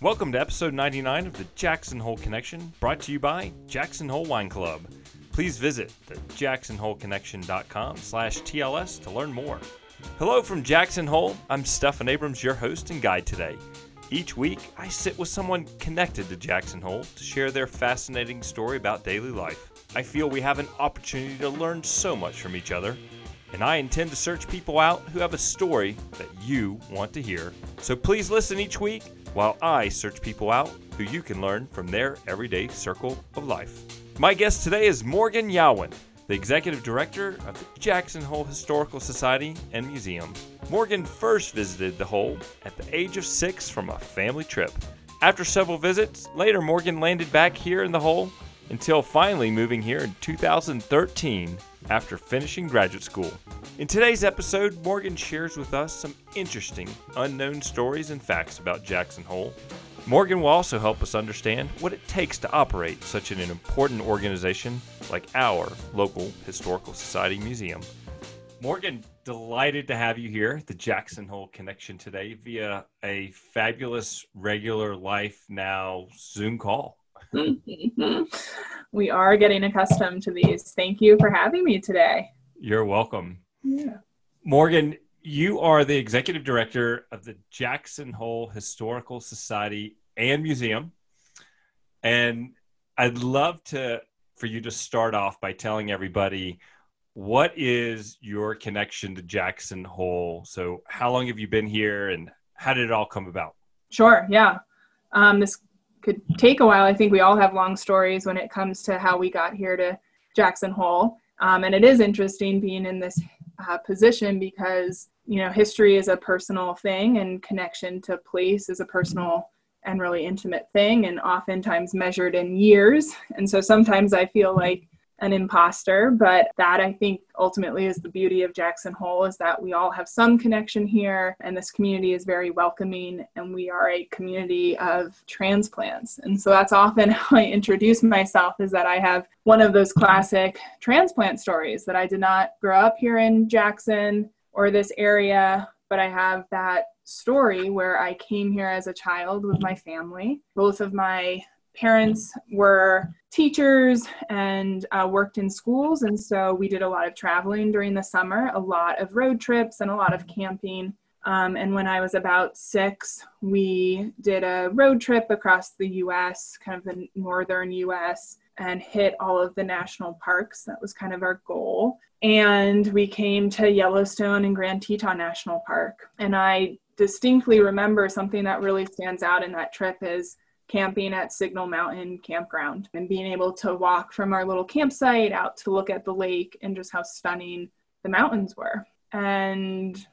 Welcome to episode 99 of the Jackson Hole Connection, brought to you by Jackson Hole Wine Club. Please visit the jacksonholeconnection.com slash TLS to learn more. Hello from Jackson Hole. I'm Stephan Abrams, your host and guide today. Each week, I sit with someone connected to Jackson Hole to share their fascinating story about daily life. I feel we have an opportunity to learn so much from each other, and I intend to search people out who have a story that you want to hear. So please listen each week while I search people out who you can learn from their everyday circle of life. My guest today is Morgan Jaouen, the executive director of the Jackson Hole Historical Society and Museum. Morgan first visited the Hole at the age of six from a family trip. After several visits, later Morgan landed back here in the Hole until finally moving here in 2013 after finishing graduate school. In today's episode, Morgan shares with us some interesting, unknown stories and facts about Jackson Hole. Morgan will also help us understand what it takes to operate such an important organization like our local Historical Society Museum. Morgan, delighted to have you here, the Jackson Hole Connection today via a fabulous regular life now Zoom call. We are getting accustomed to these. Thank you for having me today. You're welcome. Yeah. Morgan, you are the executive director of the Jackson Hole Historical Society and Museum. And I'd love to for you to start off by telling everybody what is your connection to Jackson Hole? So, how long have you been here and how did it all come about? Sure, yeah. Um, this could take a while. I think we all have long stories when it comes to how we got here to Jackson Hole. Um, and it is interesting being in this uh, position because, you know, history is a personal thing and connection to place is a personal and really intimate thing and oftentimes measured in years. And so sometimes I feel like an imposter, but that I think ultimately is the beauty of Jackson Hole is that we all have some connection here and this community is very welcoming and we are a community of transplants. And so that's often how I introduce myself is that I have one of those classic transplant stories that I did not grow up here in Jackson or this area, but I have that story where I came here as a child with my family. Both of my parents were teachers and uh, worked in schools. And so we did a lot of traveling during the summer, a lot of road trips, and a lot of camping. Um, and when I was about six, we did a road trip across the US, kind of the northern US, and hit all of the national parks. That was kind of our goal. And we came to Yellowstone and Grand Teton National Park. And I distinctly remember something that really stands out in that trip is camping at Signal Mountain Campground and being able to walk from our little campsite out to look at the lake and just how stunning the mountains were. And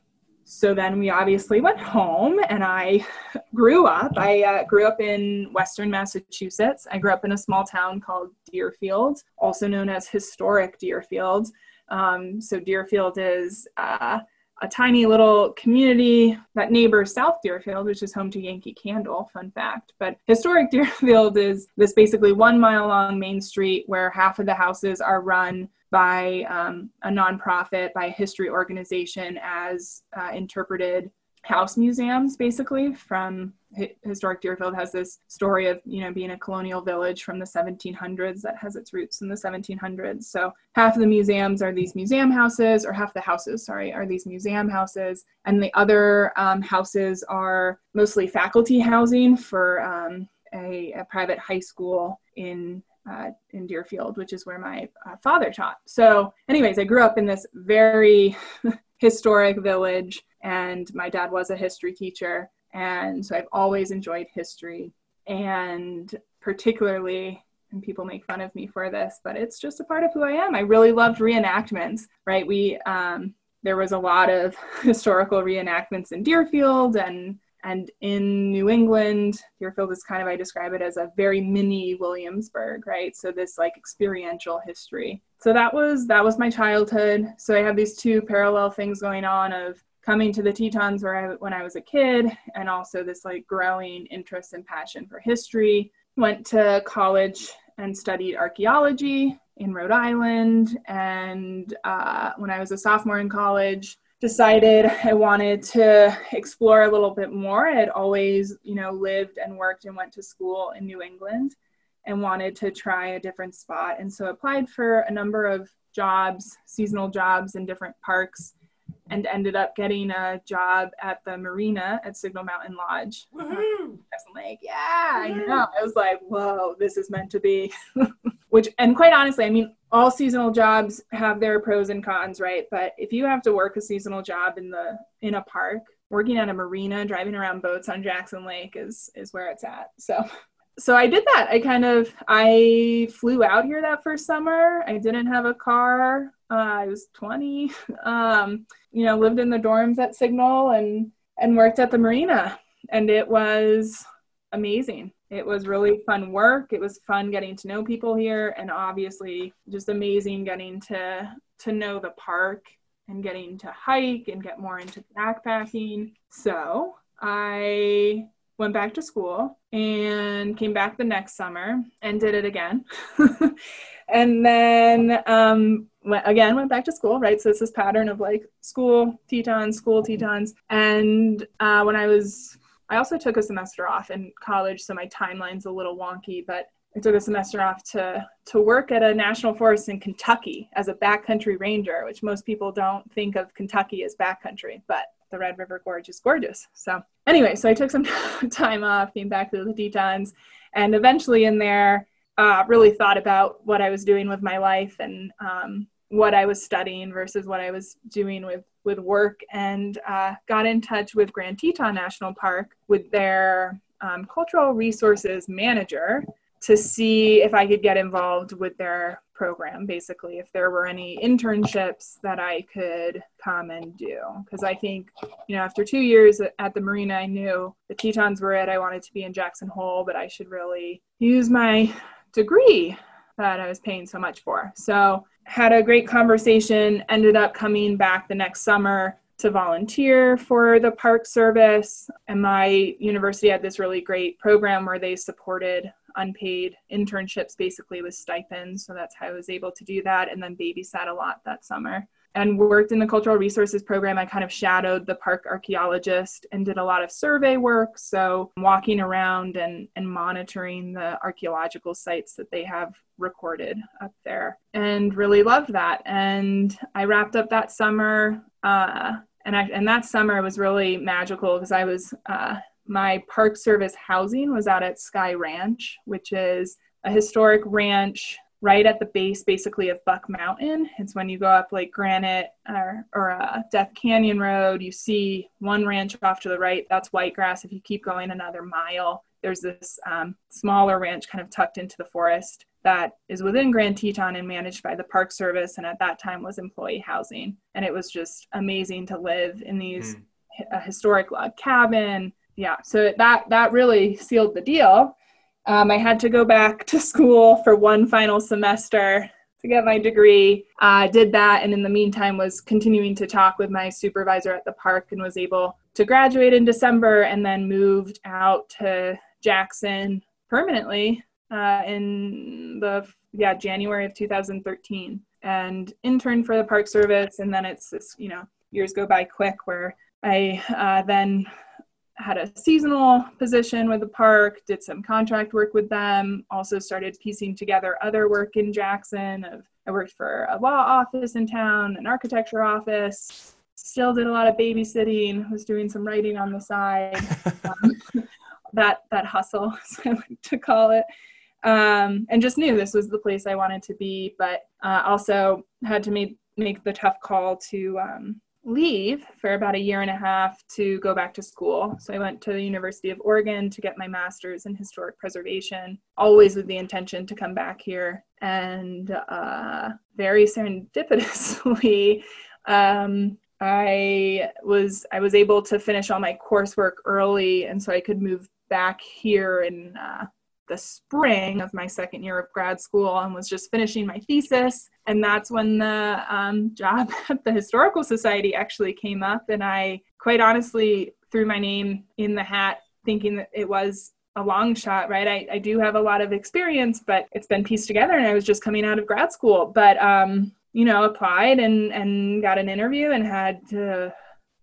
so then we obviously went home and I grew up. I uh, grew up in Western Massachusetts. I grew up in a small town called Deerfield, also known as Historic Deerfield. Um, so Deerfield is uh, a tiny little community that neighbors South Deerfield, which is home to Yankee Candle, fun fact. But historic Deerfield is this basically one mile long main street where half of the houses are run by um, a nonprofit, by a history organization as uh, interpreted house museums basically from historic deerfield has this story of you know being a colonial village from the 1700s that has its roots in the 1700s so half of the museums are these museum houses or half the houses sorry are these museum houses and the other um, houses are mostly faculty housing for um, a, a, private high school in uh, in Deerfield, which is where my uh, father taught. So, anyways, I grew up in this very historic village and my dad was a history teacher and so i've always enjoyed history and particularly and people make fun of me for this but it's just a part of who i am i really loved reenactments right we um, there was a lot of historical reenactments in deerfield and and in New England, Deerfield is kind of, I describe it as a very mini Williamsburg, right? So this like experiential history. So that was, that was my childhood. So I have these two parallel things going on of coming to the Tetons where I, when I was a kid, and also this like growing interest and passion for history. Went to college and studied archaeology in Rhode Island. And uh, when I was a sophomore in college, decided I wanted to explore a little bit more. I had always, you know, lived and worked and went to school in New England and wanted to try a different spot. And so applied for a number of jobs, seasonal jobs in different parks, and ended up getting a job at the marina at Signal Mountain Lodge. Woohoo! Like, yeah, I know. I was like, whoa, this is meant to be. Which, and quite honestly, I mean, all seasonal jobs have their pros and cons, right? But if you have to work a seasonal job in the in a park, working at a marina, driving around boats on Jackson Lake is is where it's at. So so I did that. I kind of I flew out here that first summer. I didn't have a car. Uh, I was 20. Um, you know, lived in the dorms at Signal and and worked at the marina, and it was amazing. It was really fun work. It was fun getting to know people here, and obviously just amazing getting to to know the park and getting to hike and get more into backpacking. So I went back to school and came back the next summer and did it again. and then um, went, again went back to school, right? So it's this pattern of like school, Tetons, school, Tetons. And uh, when I was, I also took a semester off in college, so my timeline's a little wonky, but I took a semester off to to work at a national forest in Kentucky as a backcountry ranger, which most people don't think of Kentucky as backcountry, but the Red River Gorge is gorgeous. So anyway, so I took some time off, came back to the Tetons, and eventually in there, uh, really thought about what I was doing with my life and um, what I was studying versus what I was doing with with work, and uh, got in touch with Grand Teton National Park with their um, cultural resources manager to see if I could get involved with their program basically if there were any internships that I could come and do. Because I think you know after 2 years at the marina I knew the Tetons were it. I wanted to be in Jackson Hole but I should really use my degree that I was paying so much for. So had a great conversation ended up coming back the next summer to volunteer for the park service. And my university had this really great program where they supported unpaid internships basically with stipends. So that's how I was able to do that. And then babysat a lot that summer and worked in the cultural resources program. I kind of shadowed the park archaeologist and did a lot of survey work. So walking around and, and monitoring the archaeological sites that they have recorded up there and really loved that. And I wrapped up that summer. Uh, and, I, and that summer was really magical because I was uh, my Park Service housing was out at Sky Ranch, which is a historic ranch right at the base basically of Buck Mountain. It's when you go up like Granite or, or uh, Death Canyon Road, you see one ranch off to the right, that's Whitegrass. If you keep going another mile, there's this um, smaller ranch kind of tucked into the forest that is within Grand Teton and managed by the Park Service, and at that time was employee housing. And it was just amazing to live in these mm. a historic log cabin, yeah, so that that really sealed the deal. Um, I had to go back to school for one final semester to get my degree. Uh, did that, and in the meantime, was continuing to talk with my supervisor at the park, and was able to graduate in December, and then moved out to Jackson permanently uh, in the yeah January of 2013, and interned for the Park Service, and then it's this you know years go by quick where I uh, then had a seasonal position with the park, did some contract work with them, also started piecing together other work in Jackson. Of, I worked for a law office in town, an architecture office, still did a lot of babysitting, was doing some writing on the side. um, that that hustle, as I like to call it. Um, and just knew this was the place I wanted to be, but uh, also had to make make the tough call to um, leave for about a year and a half to go back to school. So I went to the University of Oregon to get my master's in historic preservation, always with the intention to come back here. And uh, very serendipitously, um, I was I was able to finish all my coursework early, and so I could move back here in uh, the spring of my second year of grad school and was just finishing my thesis. And that's when the um, job at the Historical Society actually came up. And I quite honestly threw my name in the hat thinking that it was a long shot, right? I, I do have a lot of experience, but it's been pieced together and I was just coming out of grad school. But um, you know, applied and and got an interview and had uh,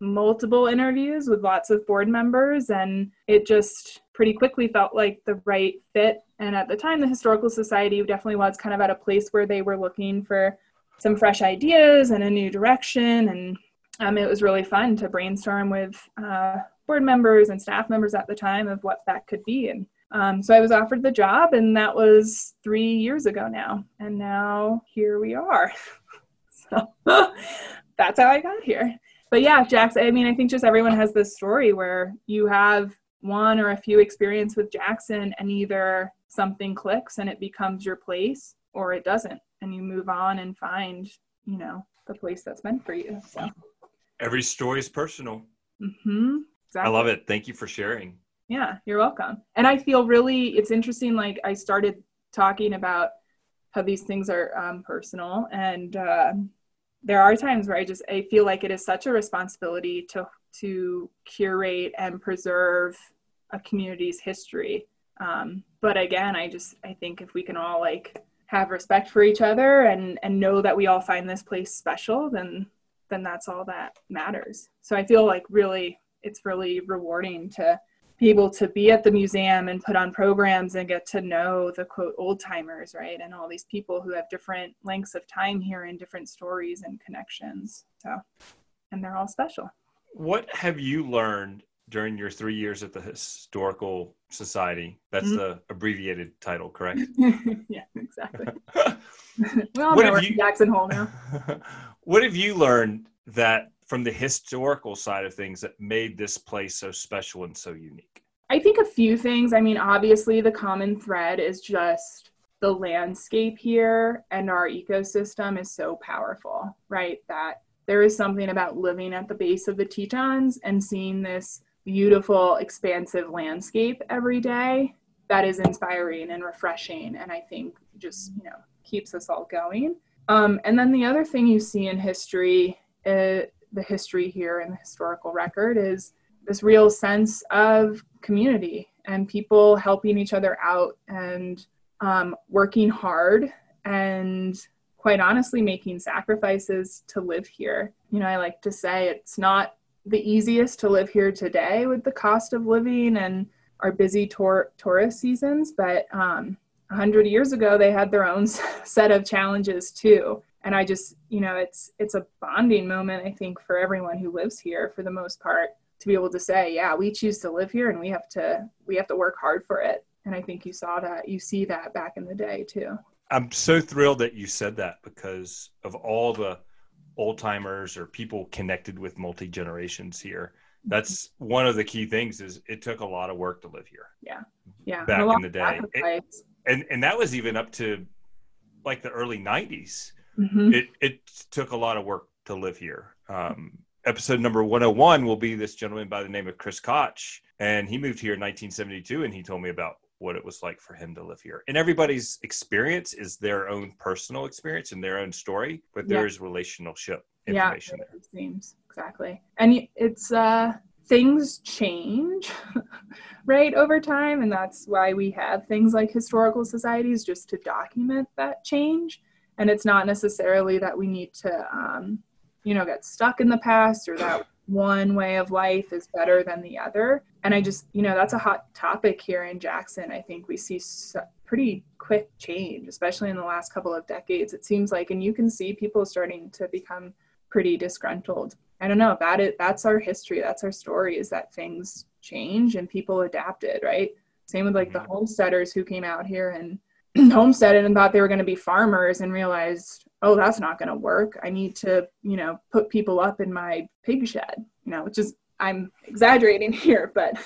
multiple interviews with lots of board members, and it just pretty quickly felt like the right fit. And at the time, the Historical Society definitely was kind of at a place where they were looking for some fresh ideas and a new direction. And um, it was really fun to brainstorm with uh, board members and staff members at the time of what that could be. And um, so I was offered the job, and that was three years ago now. And now here we are. so that's how I got here. But yeah, Jax, I mean, I think just everyone has this story where you have one or a few experience with Jackson, and either something clicks and it becomes your place, or it doesn't, and you move on and find, you know, the place that's meant for you. So every story is personal. Mm-hmm. Exactly. I love it. Thank you for sharing. Yeah, you're welcome. And I feel really, it's interesting. Like I started talking about how these things are um, personal, and uh, there are times where I just I feel like it is such a responsibility to to curate and preserve a community's history. Um, but again, I just I think if we can all like have respect for each other and and know that we all find this place special, then then that's all that matters. So I feel like really it's really rewarding to be able to be at the museum and put on programs and get to know the quote old timers, right? And all these people who have different lengths of time here and different stories and connections. So, and they're all special. What have you learned during your three years at the Historical Society? That's mm-hmm. the abbreviated title, correct? yeah, exactly. well, what have you, Jackson Hole now. what have you learned that from the historical side of things that made this place so special and so unique? I think a few things. I mean, obviously, the common thread is just the landscape here and our ecosystem is so powerful, right? That there is something about living at the base of the Tetons and seeing this beautiful, expansive landscape every day that is inspiring and refreshing. And I think just, you know, keeps us all going. Um, and then the other thing you see in history uh, the history here and the historical record is this real sense of community and people helping each other out and um, working hard and quite honestly making sacrifices to live here. You know, I like to say it's not the easiest to live here today with the cost of living and our busy tour- tourist seasons, but um, 100 years ago they had their own set of challenges too and i just you know it's it's a bonding moment i think for everyone who lives here for the most part to be able to say yeah we choose to live here and we have to we have to work hard for it. And i think you saw that you see that back in the day too. I'm so thrilled that you said that because of all the old timers or people connected with multi generations here that's one of the key things is it took a lot of work to live here. Yeah. Yeah. Back in the day. It, and and that was even up to like the early 90s Mm-hmm. It it took a lot of work to live here. Um, episode number 101 will be this gentleman by the name of Chris Koch, and he moved here in 1972, and he told me about what it was like for him to live here. And everybody's experience is their own personal experience and their own story, but there is relationship information yeah, it seems exactly. And it's uh things change right over time and that's why we have things like historical societies just to document that change and it's not necessarily that we need to um, you know get stuck in the past or that one way of life is better than the other. And i just you know that's a hot topic here in jackson. I think we see pretty quick change especially in the last couple of decades it seems like. And you can see people starting to become pretty disgruntled. I don't know that it that's our history that's our story is that things change and people adapted right? Same with like the mm-hmm. homesteaders who came out here and homesteaded and thought they were going to be farmers and realized, oh, that's not going to work. I need to, you know, put people up in my pig shed, you know, which is, I'm exaggerating here, but,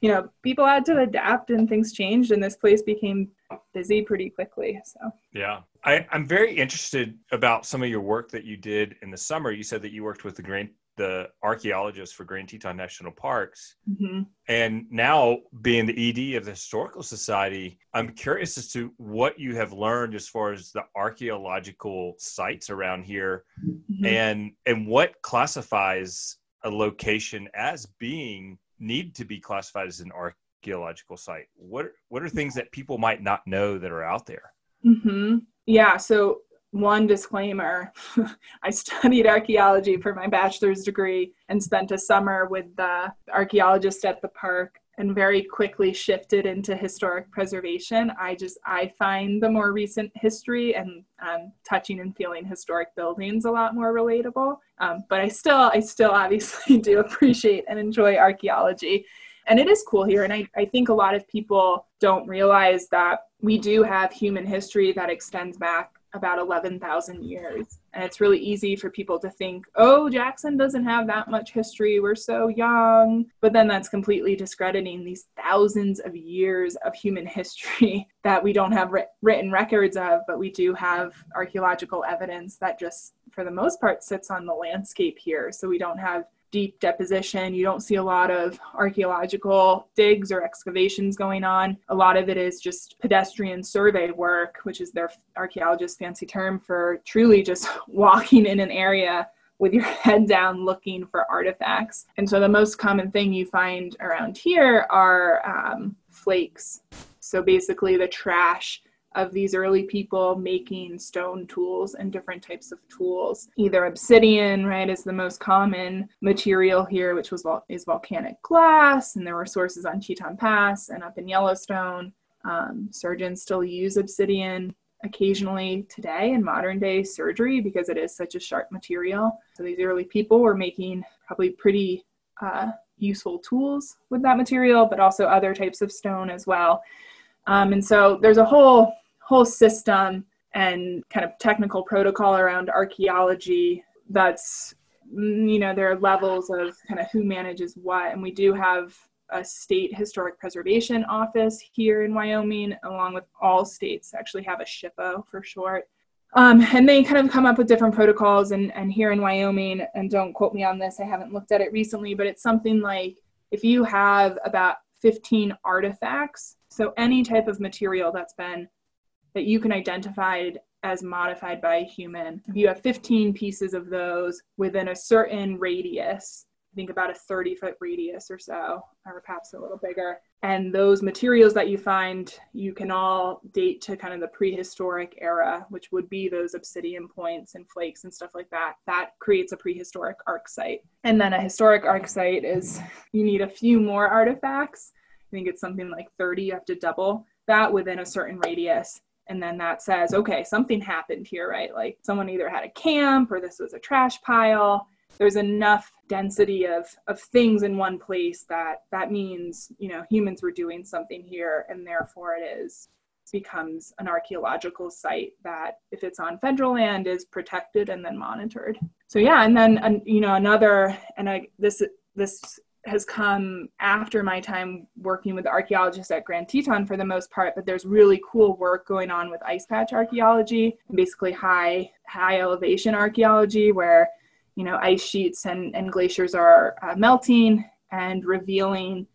you know, people had to adapt and things changed and this place became busy pretty quickly. So, yeah. I, I'm very interested about some of your work that you did in the summer. You said that you worked with the Grand the archaeologist for Grand Teton National Parks. Mm-hmm. And now being the ED of the Historical Society, I'm curious as to what you have learned as far as the archaeological sites around here mm-hmm. and and what classifies a location as being need to be classified as an archaeological site. What what are things that people might not know that are out there? Mm-hmm. Yeah, so one disclaimer I studied archaeology for my bachelor's degree and spent a summer with the archaeologist at the park and very quickly shifted into historic preservation. I just I find the more recent history and um, touching and feeling historic buildings a lot more relatable. Um, but I still I still obviously do appreciate and enjoy archaeology. And it is cool here. And I, I think a lot of people don't realize that we do have human history that extends back about 11,000 years. And it's really easy for people to think, oh, Jackson doesn't have that much history. We're so young. But then that's completely discrediting these thousands of years of human history that we don't have written records of, but we do have archaeological evidence that just, for the most part, sits on the landscape here. So we don't have deep deposition. You don't see a lot of archaeological digs or excavations going on. A lot of it is just pedestrian survey work, which is their archaeologist fancy term for truly just walking in an area with your head down looking for artifacts. And so the most common thing you find around here are um, flakes. So basically, the trash of these early people making stone tools and different types of tools. Either obsidian, right, is the most common material here, which was is volcanic glass, and there were sources on Teton Pass and up in Yellowstone. Um, surgeons still use obsidian occasionally today in modern day surgery because it is such a sharp material. So these early people were making probably pretty uh, useful tools with that material, but also other types of stone as well. Um, and so there's a whole whole system and kind of technical protocol around archaeology that's mm, you know there are levels of kind of who manages what. And we do have a state historic preservation office here in wyoming along with all states actually have a SHPO for short. Um, and they kind of come up with different protocols and, and here in wyoming and don't quote me on this i haven't looked at it recently but it's something like if you have about 15 artifacts so any type of material that's been that you can identify as modified by a human. If you have 15 pieces of those within a certain radius, I think about a 30 foot radius or so, or perhaps a little bigger. And those materials that you find, you can all date to kind of the prehistoric era, which would be those obsidian points and flakes and stuff like that. That creates a prehistoric arc site. And then a historic arc site is you need a few more artifacts. I think it's something like 30, you have to double that within a certain radius and then that says okay something happened here right? Like someone either had a camp or this was a trash pile. There's enough density of of things in one place that that means you know humans were doing something here and therefore it is becomes an archaeological site that if it's on federal land is protected and then monitored. So yeah and then you know another and i this this has come after my time working with archaeologists at Grand Teton for the most part, but there's really cool work going on with ice patch archaeology, basically high high elevation archaeology, where you know ice sheets and, and glaciers are uh, melting and revealing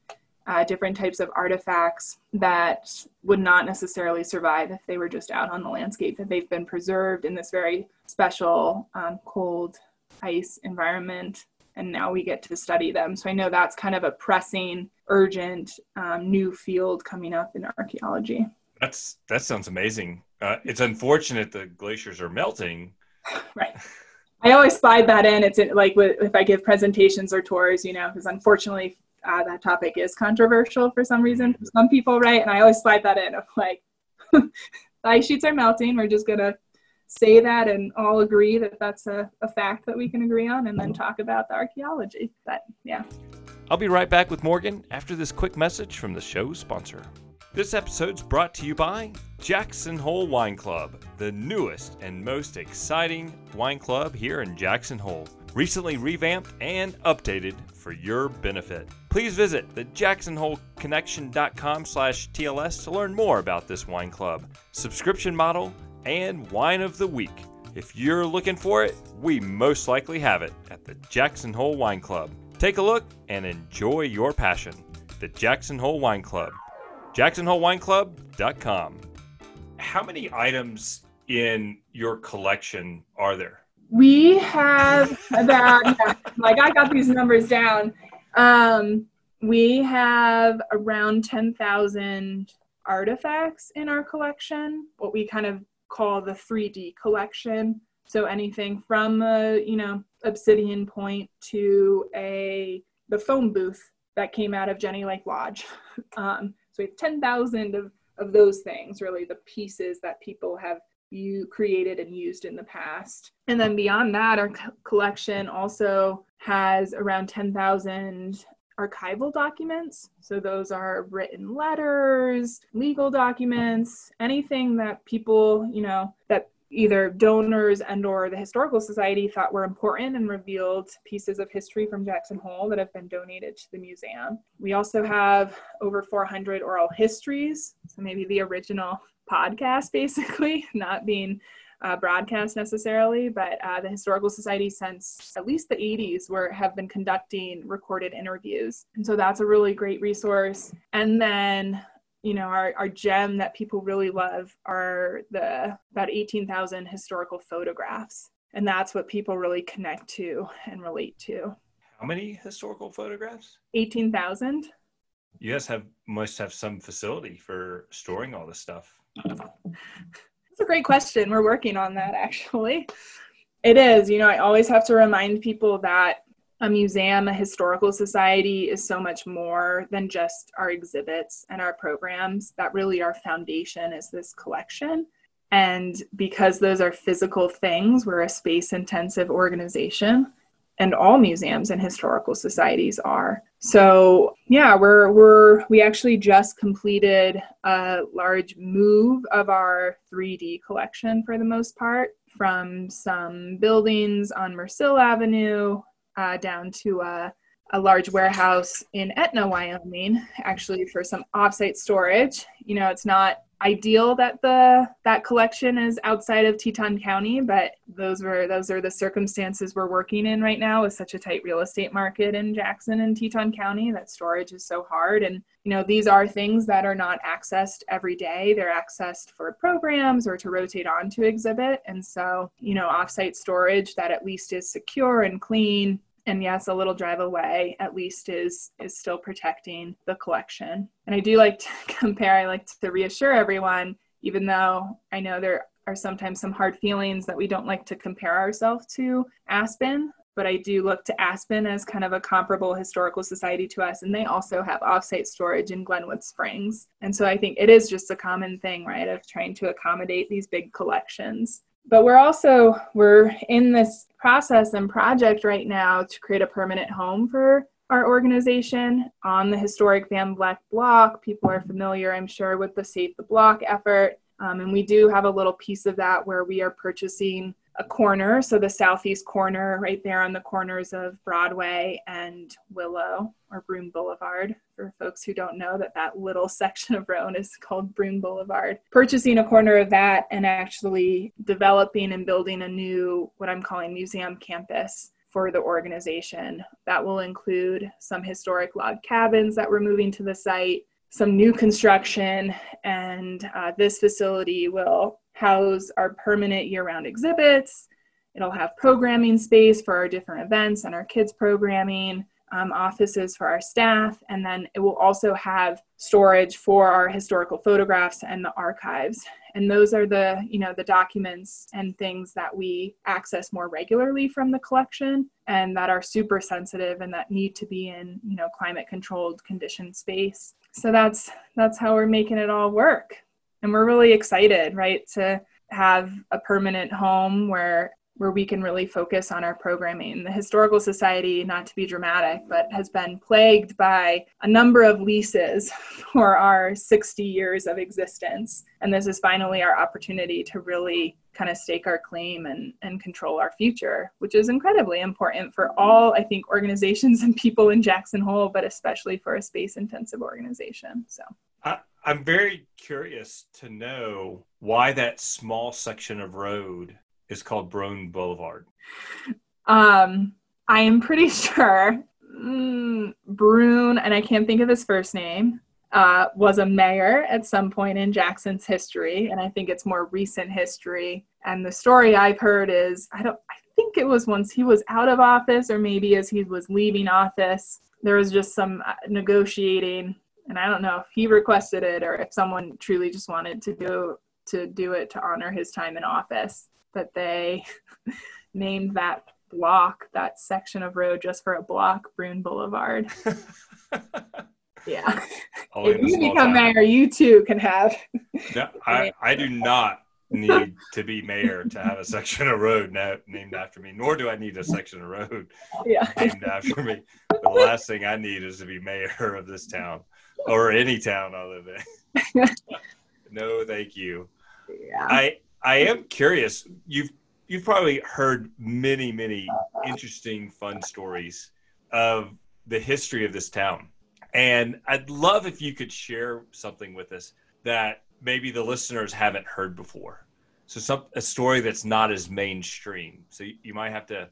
uh, different types of artifacts that would not necessarily survive if they were just out on the landscape. That they've been preserved in this very special um, cold ice environment and now we get to study them. So I know that's kind of a pressing, urgent um, new field coming up in archaeology. That's that sounds amazing. Uh, it's unfortunate the glaciers are melting. right. I always slide that in. It's like if I give presentations or tours, you know, because unfortunately uh, that topic is controversial for some reason for some people, right? And I always slide that in of like, the ice sheets are melting. We're just gonna say that and all agree that that's a, a fact that we can agree on and then talk about the archaeology. But yeah. I'll be right back with Morgan after this quick message from the show's sponsor. This episode's brought to you by Jackson Hole Wine Club, the newest and most exciting wine club here in Jackson Hole. Recently revamped and updated for your benefit. Please visit the jacksonholeconnection.com slash TLS to learn more about this wine club. Subscription model and Wine of the Week. If you're looking for it, we most likely have it at the Jackson Hole Wine Club. Take a look and enjoy your passion. The Jackson Hole Wine Club. JacksonHoleWineClub.com. How many items in your collection are there? We have about, yeah, like I got these numbers down. Um, we have around 10,000 artifacts in our collection, what we kind of call the 3D collection. So anything from a, you know, obsidian point to a the phone booth that came out of Jenny Lake Lodge. Um, so we have 10,000 of, of those things, really the pieces that people have you created and used in the past. And then beyond that, our co- collection also has around 10,000 archival documents. So those are written letters, legal documents, anything that people, you know, that either donors and or the historical society thought were important and revealed pieces of history from jackson hole that have been donated to the museum we also have over 400 oral histories so maybe the original podcast basically not being uh, broadcast necessarily, but uh, the Historical Society since at least the 80s were have been conducting recorded interviews, and so that's a really great resource. And then you know our, our gem that people really love are the about 18,000 historical photographs, and that's what people really connect to and relate to. How many historical photographs? 18,000. You guys have must have some facility for storing all this stuff. A great question. We're working on that actually. It is. You know, I always have to remind people that a museum, a historical society is so much more than just our exhibits and our programs. That really our foundation is this collection. And because those are physical things, we're a space intensive organization and all museums and historical societies are. So yeah, we're we're we actually just completed a large move of our 3D collection for the most part from some buildings on Mercill Avenue uh, down to a, a large warehouse in Etna, Wyoming, actually for some offsite storage. You know, it's not ideal that the that collection is outside of Teton County, but those were those are the circumstances we're working in right now with such a tight real estate market in Jackson and Teton County that storage is so hard. And you know these are things that are not accessed every day. They're accessed for programs or to rotate onto exhibit. And so you know offsite storage that at least is secure and clean and yes a little drive away at least is is still protecting the collection. And i do like to compare i like to reassure everyone even though i know there are sometimes some hard feelings that we don't like to compare ourselves to aspen but i do look to aspen as kind of a comparable historical society to us and they also have offsite storage in glenwood springs. And so i think it is just a common thing right of trying to accommodate these big collections but we're also we're in this process and project right now to create a permanent home for our organization on the historic Van Vleck block. People are familiar, I'm sure, with the Save the Block effort. Um, and we do have a little piece of that where we are purchasing a corner, so the southeast corner right there on the corners of Broadway and Willow or Broome Boulevard. For folks who don't know that that little section of Roane is called Broome Boulevard. Purchasing a corner of that and actually developing and building a new, what I'm calling museum campus for the organization. That will include some historic log cabins that we're moving to the site, some new construction, and uh, this facility will house our permanent year round exhibits. It'll have programming space for our different events and our kids' programming, um, offices for our staff, and then it will also have storage for our historical photographs and the archives. And those are the, you know, the documents and things that we access more regularly from the collection and that are super sensitive and that need to be in, you know, climate controlled conditioned space. So that's that's how we're making it all work and we're really excited right to have a permanent home where where we can really focus on our programming. The Historical Society, not to be dramatic, but has been plagued by a number of leases for our 60 years of existence. And this is finally our opportunity to really kind of stake our claim and, and control our future, which is incredibly important for all, I think, organizations and people in Jackson Hole, but especially for a space intensive organization. So. I, I'm very curious to know why that small section of road is called Broome Boulevard. Um, I am pretty sure mm, Brune, and I can't think of his first name, uh, was a mayor at some point in Jackson's history, and I think it's more recent history. And the story I've heard is I don't. I think it was once he was out of office, or maybe as he was leaving office, there was just some uh, negotiating and I don't know if he requested it or if someone truly just wanted to go to do it to honor his time in office that they named that block, that section of road just for a block, Brune Boulevard. yeah. Only if you become town. mayor, you too can have. No, I, I do not need to be mayor to have a section of road na- named after me, nor do I need a section of road Yeah. named after me. The last thing I need is to be mayor of this town or any town I live in. no, thank you. Yeah. I I am curious. You've you've probably heard many many interesting fun stories of the history of this town, and I'd love if you could share something with us that maybe the listeners haven't heard before. So some a story that's not as mainstream. So you, you might have to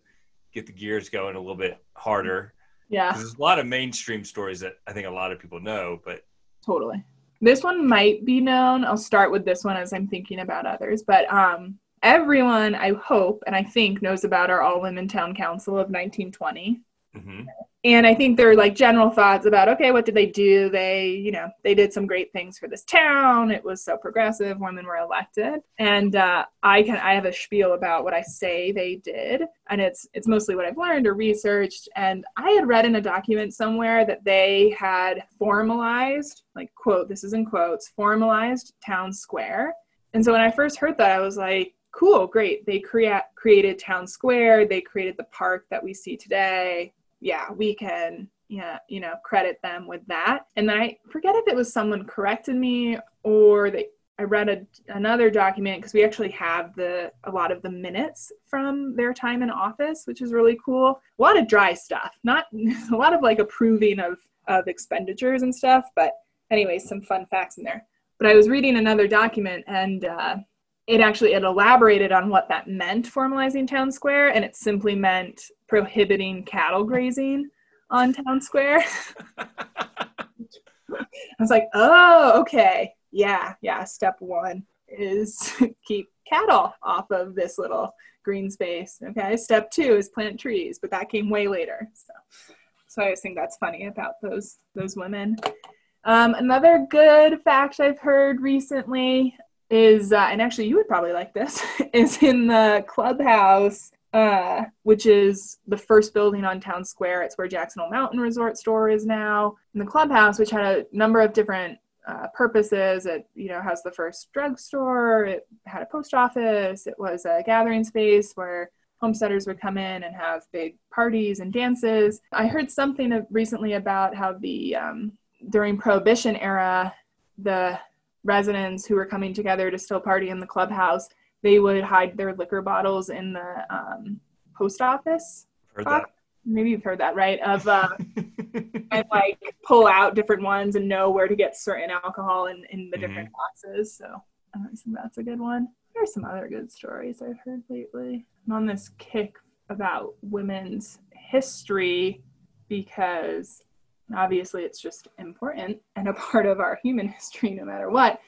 get the gears going a little bit harder Yeah. there's a lot of mainstream stories that I think a lot of people know, but Totally. This one might be known. I'll start with this one as I'm thinking about others. But um, everyone, I hope and I think, knows about our All Women Town Council of 1920. Mhm. And I think there are like general thoughts about, okay, what did they do? They, you know, they did some great things for this town. It was so progressive. Women were elected, and uh, I can I have a spiel about what I say they did, and it's it's mostly what I've learned or researched. And I had read in a document somewhere that they had formalized, like quote, this is in quotes, formalized town square. And so when I first heard that, I was like, cool, great. They create created town square. They created the park that we see today yeah, we can, yeah, you know, credit them with that. And then I forget if it was someone corrected me or they, I read a, another document because we actually have the a lot of the minutes from their time in office, which is really cool. A lot of dry stuff, not a lot of like approving of of expenditures and stuff. But anyways, some fun facts in there. But I was reading another document and uh, it actually it elaborated on what that meant formalizing town square and it simply meant prohibiting cattle grazing on town square. I was like oh okay. Yeah yeah step one is keep cattle off of this little green space okay? Step two is plant trees but that came way later so. So i always think that's funny about those those women. Um, another good fact i've heard recently is uh, and actually you would probably like this is in the clubhouse uh, which is the first building on town square. It's where jackson hole mountain resort store is now. And the clubhouse which had a number of different uh, purposes. It you know has the first drugstore. It had a post office. It was a gathering space where homesteaders would come in and have big parties and dances. I heard something recently about how the um, during prohibition era the residents who were coming together to still party in the clubhouse, they would hide their liquor bottles in the um, post office. Heard box. Maybe you've heard that, right? Of uh, and like pull out different ones and know where to get certain alcohol in, in the Mhm. different boxes. So I think that's a good one. There's some other good stories I've heard lately. I'm on this kick about women's history because obviously it's just important and a part of our human history no matter what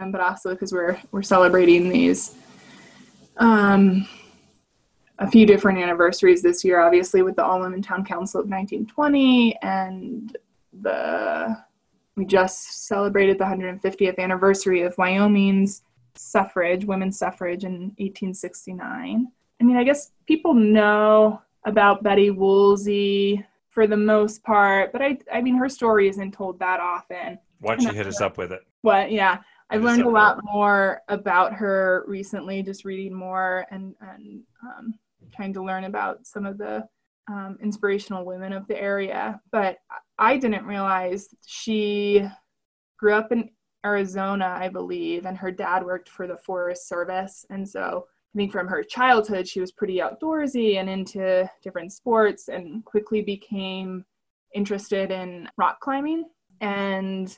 um, but also because we're we're celebrating these um, a few different anniversaries this year obviously with the all women town council of 1920 and the we just celebrated the 150th anniversary of wyoming's suffrage women's suffrage in 1869 i mean i guess people know about betty woolsey for the most part. But I, I mean, her story isn't told that often. Why don't you hit us up with it? But yeah, I've learned a lot more about her recently, just reading more and and um, trying to learn about some of the um, inspirational women of the area. But I didn't realize she grew up in Arizona, I believe, and her dad worked for the Forest Service, and so I think from her childhood, she was pretty outdoorsy and into different sports and quickly became interested in rock climbing. And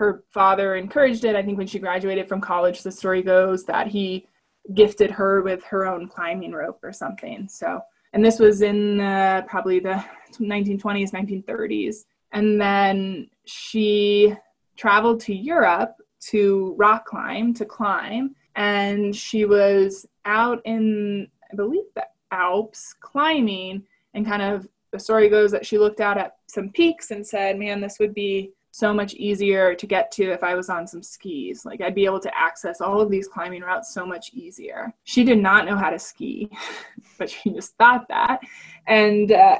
her father encouraged it. I think when she graduated from college, the story goes that he gifted her with her own climbing rope or something. So, and this was in uh, probably the 1920s, 1930s. And then she traveled to Europe to rock climb, to climb and she was out in i believe the alps climbing and kind of the story goes that she looked out at some peaks and said man this would be so much easier to get to if I was on some skis. Like I'd be able to access all of these climbing routes so much easier. She did not know how to ski, but she just thought that. And uh,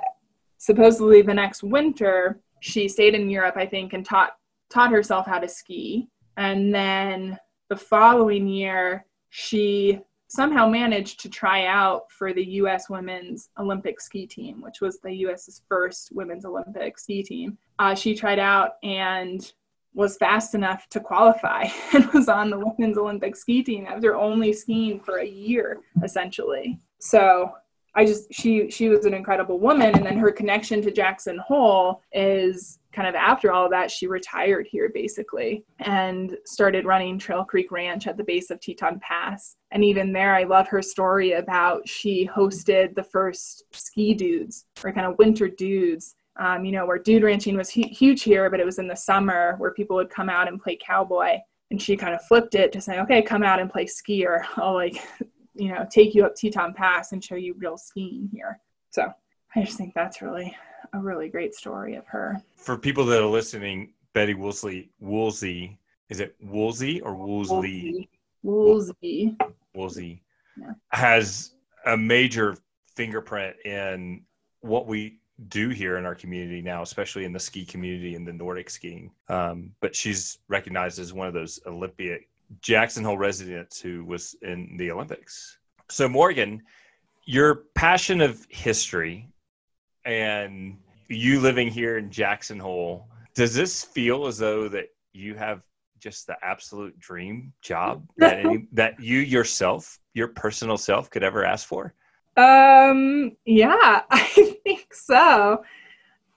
supposedly the next winter, she stayed in Europe, I think, and taught taught herself how to ski. And then the following year, she somehow managed to try out for the US women's Olympic ski team, which was the US's first women's Olympic ski team. Uh, she tried out and was fast enough to qualify and was on the women's Olympic ski team after only skiing for a year, essentially. So I just she she was an incredible woman, and then her connection to Jackson Hole is kind of after all of that, she retired here basically and started running Trail Creek Ranch at the base of Teton Pass. And even there, I love her story about she hosted the first ski dudes or kind of winter dudes. Um, you know, where dude ranching was hu- huge here, but it was in the summer where people would come out and play cowboy. And she kind of flipped it to say, okay, come out and play skier. I'll like, you know, take you up Teton Pass and show you real skiing here. So I just think that's really a really great story of her. For people that are listening, Betty Woolsey, Woolsey, is it Woolsey or Woolsey? Woolsey. Woolsey yeah. has a major fingerprint in what we do here in our community now, especially in the ski community and the Nordic skiing. Um, but she's recognized as one of those Olympic Jackson Hole residents who was in the Olympics. So, Morgan, your passion of history and you living here in Jackson Hole, does this feel as though that you have just the absolute dream job that any, that you yourself, your personal self, could ever ask for? Um, yeah, I think so.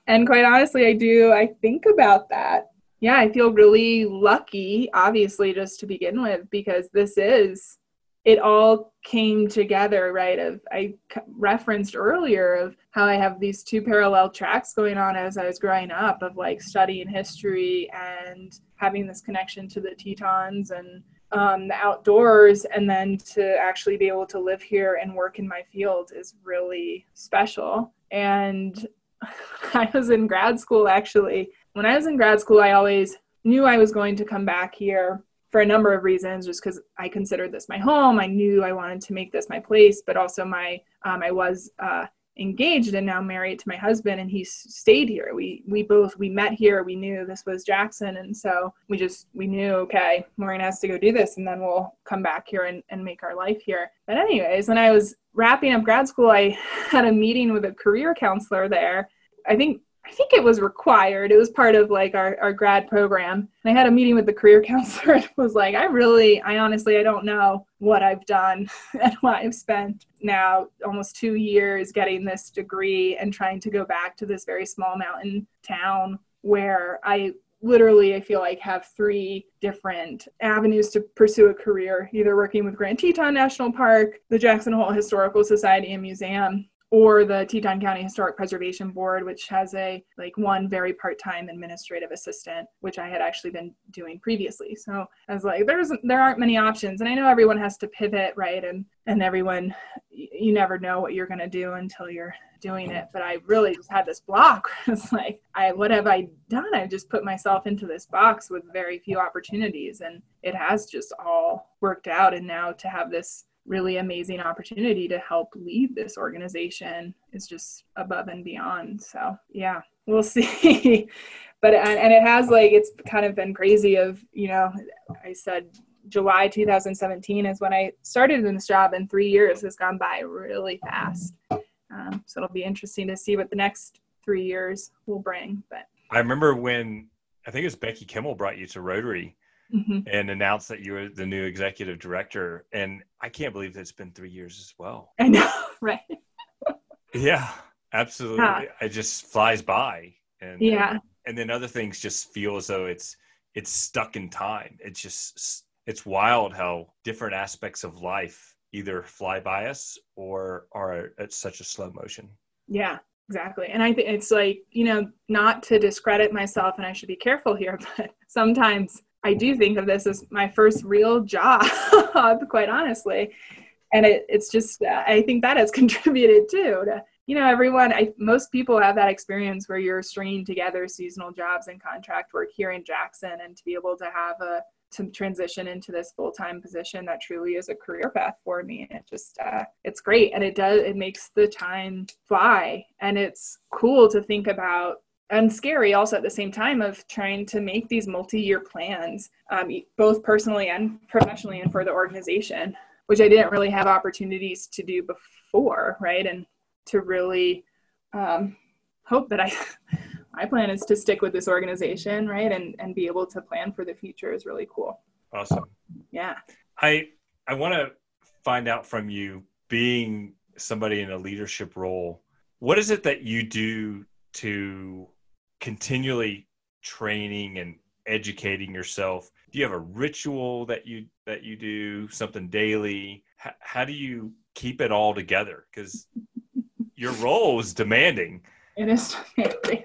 And quite honestly, I do. I think about that. Yeah, I feel really lucky, obviously, just to begin with, because this is it all came together right of i referenced earlier of how i have these two parallel tracks going on as i was growing up of like studying history and having this connection to the tetons and um, the outdoors and then to actually be able to live here and work in my field is really special. And i was in grad school actually. When i was in grad school i always knew i was going to come back here for a number of reasons, just because I considered this my home. I knew I wanted to make this my place, but also my um, I was uh, engaged and now married to my husband, and he stayed here. We we both we met here. We knew this was Jackson, and so we just we knew okay, Maureen has to go do this, and then we'll come back here and, and make our life here. But anyways, when I was wrapping up grad school, I had a meeting with a career counselor there. I think I think it was required. It was part of like our, our grad program. And I had a meeting with the career counselor and was like, I really, I honestly, I don't know what I've done and what I've spent now almost two years getting this degree and trying to go back to this very small mountain town where I literally I feel like have three different avenues to pursue a career, either working with Grand Teton National Park, the Jackson Hole Historical Society and Museum, or the Teton County Historic Preservation Board, which has a like one very part-time administrative assistant, which I had actually been doing previously. So I was like, there's there aren't many options, and I know everyone has to pivot, right? And and everyone, you never know what you're gonna do until you're doing it. But I really just had this block. it's like, I what have I done? I've just put myself into this box with very few opportunities, and it has just all worked out. And now to have this really amazing opportunity to help lead this organization is just above and beyond. So yeah, we'll see. but and it has like it's kind of been crazy. Of you know, I said July 2017 is when I started in this job, and three years has gone by really fast. Um, so it'll be interesting to see what the next three years will bring. But I remember when I think it was Becky Kimmel brought you to Rotary mm-hmm. and announced that you were the new executive director. And I can't believe that it's been three years as well. I know, right? yeah, absolutely. Yeah. It just flies by. And yeah. And, and then other things just feel as though it's it's stuck in time. It's just it's wild how different aspects of life either fly by us or are at such a slow motion. Yeah, exactly. And I think it's like, you know, not to discredit myself and I should be careful here, but sometimes I do think of this as my first real job, quite honestly. And it, it's just, I think that has contributed too to you know, everyone, I, most people have that experience where you're stringing together seasonal jobs and contract work here in Jackson, and to be able to have a to transition into this full-time position that truly is a career path for me. It just uh, it's great. And it does it makes the time fly. And it's cool to think about and scary also at the same time of trying to make these multi-year plans um, both personally and professionally and for the organization which i didn't really have opportunities to do before right? And to really um, hope that i my plan is to stick with this organization right? And and be able to plan for the future is really cool. Awesome. Yeah. I i want to find out from you being somebody in a leadership role what is it that you do to continually training and educating yourself? Do you have a ritual that you that you do something daily? How, how do you keep it all together? Because your role is demanding. It is demanding.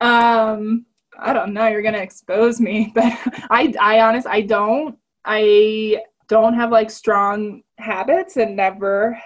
Um i don't know. You're gonna expose me but i i honest i don't. I don't have like strong habits and never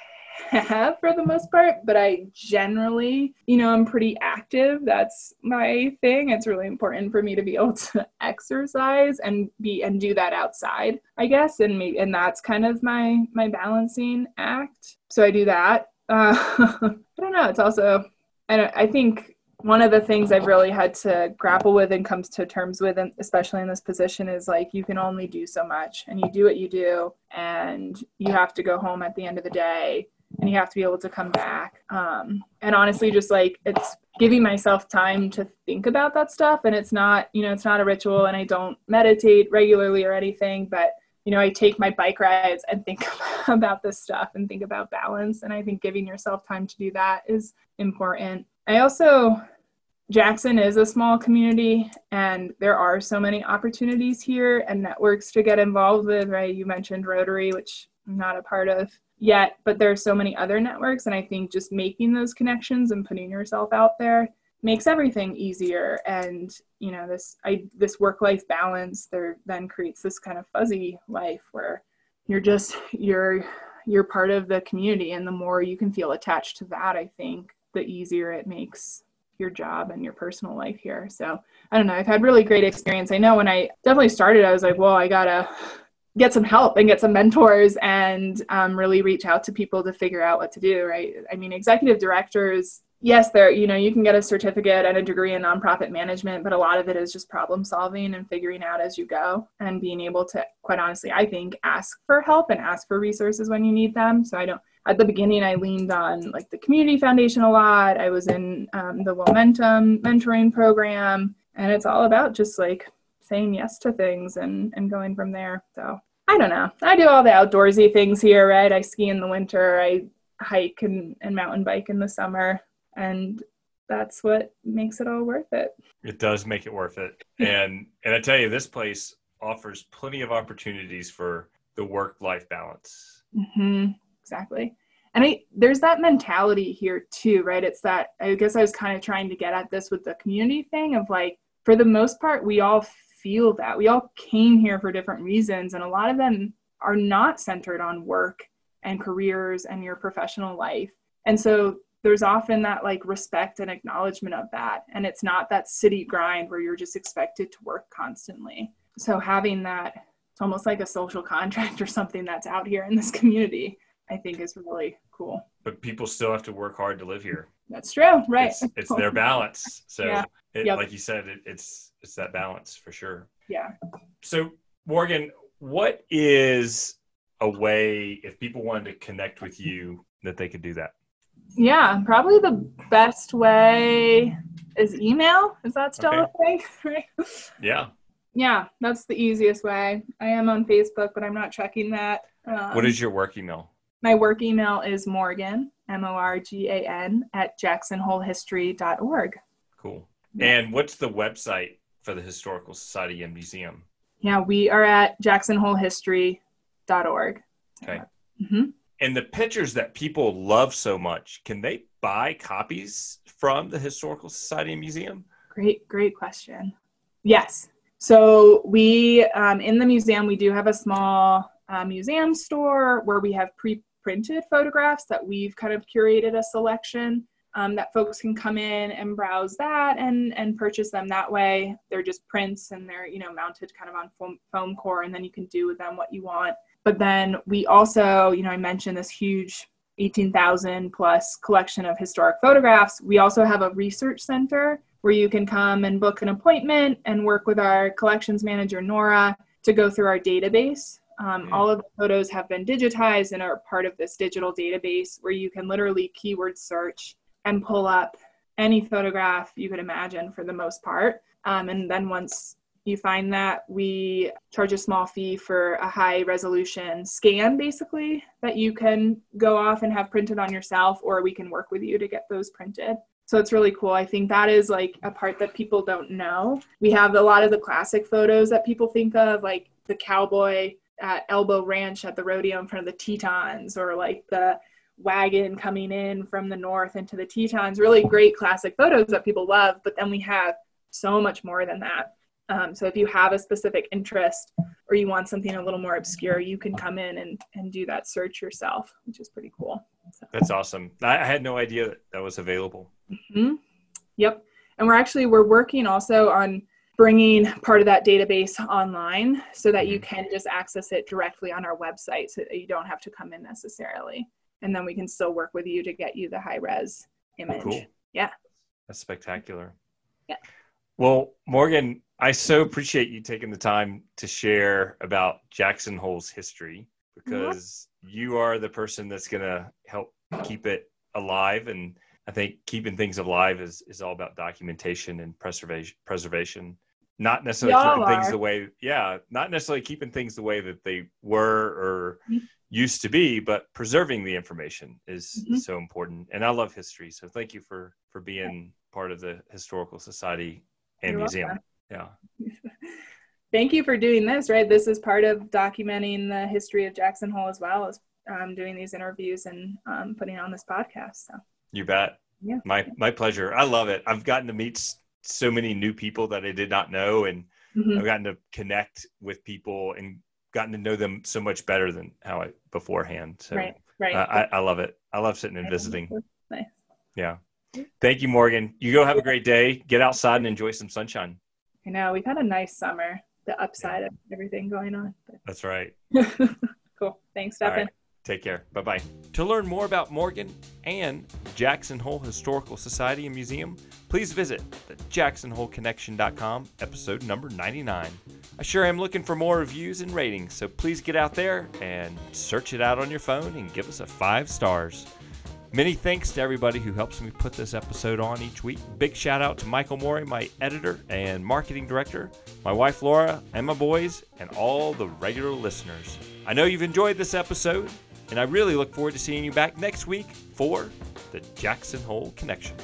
have for the most part, but I generally, you know, I'm pretty active. That's my thing. It's really important for me to be able to exercise and be and do that outside, I guess. And maybe and that's kind of my my balancing act. So I do that. Uh, I don't know. It's also I don't, I think one of the things I've really had to grapple with and comes to terms with, and especially in this position, is like you can only do so much, and you do what you do, and you have to go home at the end of the day and you have to be able to come back. Um, and honestly, just like it's giving myself time to think about that stuff. And it's not, you know, it's not a ritual and I don't meditate regularly or anything, but you know, I take my bike rides and think about this stuff and think about balance. And I think giving yourself time to do that is important. I also, Jackson is a small community and there are so many opportunities here and networks to get involved with, right? You mentioned Rotary, which I'm not a part of yet, but there are so many other networks. And I think just making those connections and putting yourself out there makes everything easier. And, you know, this, I, this work life balance there then creates this kind of fuzzy life where you're just, you're, you're part of the community. And the more you can feel attached to that, I think the easier it makes your job and your personal life here. So I don't know. I've had really great experience. I know when I definitely started, I was like, well, I gotta get some help and get some mentors and um, really reach out to people to figure out what to do right? I mean executive directors yes there you know you can get a certificate and a degree in nonprofit management but a lot of it is just problem solving and figuring out as you go and being able to quite honestly i think ask for help and ask for resources when you need them. So i don't at the beginning i leaned on like the community foundation a lot. I was in um, the momentum mentoring program and it's all about just like saying yes to things and and going from there. So I don't know. I do all the outdoorsy things here, right? I ski in the winter, I hike and, and mountain bike in the summer, and that's what makes it all worth it. It does make it worth it. and and I tell you, this place offers plenty of opportunities for the work life balance. Mm-hmm. Exactly. And I, there's that mentality here too, right? It's that I guess I was kind of trying to get at this with the community thing of like, for the most part, we all feel that. We all came here for different reasons, and a lot of them are not centered on work and careers and your professional life. And so there's often that like respect and acknowledgement of that. And it's not that city grind where you're just expected to work constantly. So having that, it's almost like a social contract or something that's out here in this community, I think is really cool. But people still have to work hard to live here. That's true, right? It's, it's their balance. So, yeah. it, yep. like you said, it, it's it's that balance for sure. Yeah. So Morgan, what is a way if people wanted to connect with you that they could do that? Yeah, probably the best way is email. Is that still okay. a thing? right? Yeah. Yeah, that's the easiest way. I am on Facebook, but I'm not checking that. Um, what is your work email? My work email is Morgan, M O R G A N, at jacksonholehistory.org. Cool. And what's the website for the Historical Society and Museum? Yeah, we are at jacksonholehistory.org. Okay. Mm-hmm. And the pictures that people love so much, can they buy copies from the Historical Society and Museum? Great, great question. Yes. So we, um, in the museum, we do have a small uh, museum store where we have pre printed photographs that we've kind of curated a selection um, that folks can come in and browse that and and purchase them that way. They're just prints and they're you know mounted kind of on foam, foam core, and then you can do with them what you want. But then we also, you know, I mentioned this huge 18,000 plus collection of historic photographs. We also have a research center where you can come and book an appointment and work with our collections manager, Nora, to go through our database. Um, mm. All of the photos have been digitized and are part of this digital database where you can literally keyword search and pull up any photograph you could imagine for the most part. Um, and then once you find that we charge a small fee for a high resolution scan basically that you can go off and have printed on yourself or we can work with you to get those printed. So it's really cool. I think that is like a part that people don't know. We have a lot of the classic photos that people think of like the cowboy at Elbo Ranch at the rodeo in front of the tetons or like the wagon coming in from the north into the tetons really great classic photos that people love but then we have so much more than that um, so if you have a specific interest or you want something a little more obscure, you can come in and, and do that search yourself, which is pretty cool. So. That's awesome. I had no idea that, that was available. Mm-hmm. Yep. And we're actually, we're working also on bringing part of that database online so that you mm-hmm. can just access it directly on our website so that you don't have to come in necessarily. And then we can still work with you to get you the high res image. Oh, cool. Yeah. That's spectacular. Yeah. Well, Morgan, I so appreciate you taking the time to share about Jackson Hole's history because mm-hmm. you are the person that's going to help keep it alive. And I think keeping things alive is, is all about documentation and preservation, preservation, not necessarily Y'all keeping are. things the way, yeah, not necessarily keeping things the way that they were or mm-hmm. Used to be, but preserving the information is, mm-hmm. is so important. And I love history. So thank you for, for being part of the Historical Society and You're Museum. Welcome. Yeah. Thank you for doing this, right? This is part of documenting the history of Jackson Hole as well as um, doing these interviews and um, putting on this podcast. So you bet. Yeah. My my pleasure. I love it. I've gotten to meet so many new people that I did not know, and mm-hmm. I've gotten to connect with people and gotten to know them so much better than how I beforehand. So right, right. Uh, I, I love it. I love sitting and visiting. Nice. Yeah. Thank you, Morgan. You go have a great day. Get outside and enjoy some sunshine. I know we've had a nice summer. The upside yeah. of everything going on. But. That's right. cool. Thanks, Stephan. Take care. Bye bye. To learn more about Morgan and Jackson Hole Historical Society and Museum, please visit the jacksonholeconnection.com, episode number 99. I sure am looking for more reviews and ratings, so please get out there and search it out on your phone and give us a five stars. Many thanks to everybody who helps me put this episode on each week. Big shout out to Michael Moeri, my editor and marketing director, my wife Laura, and my boys, and all the regular listeners. I know you've enjoyed this episode, and I really look forward to seeing you back next week for the Jackson Hole Connection.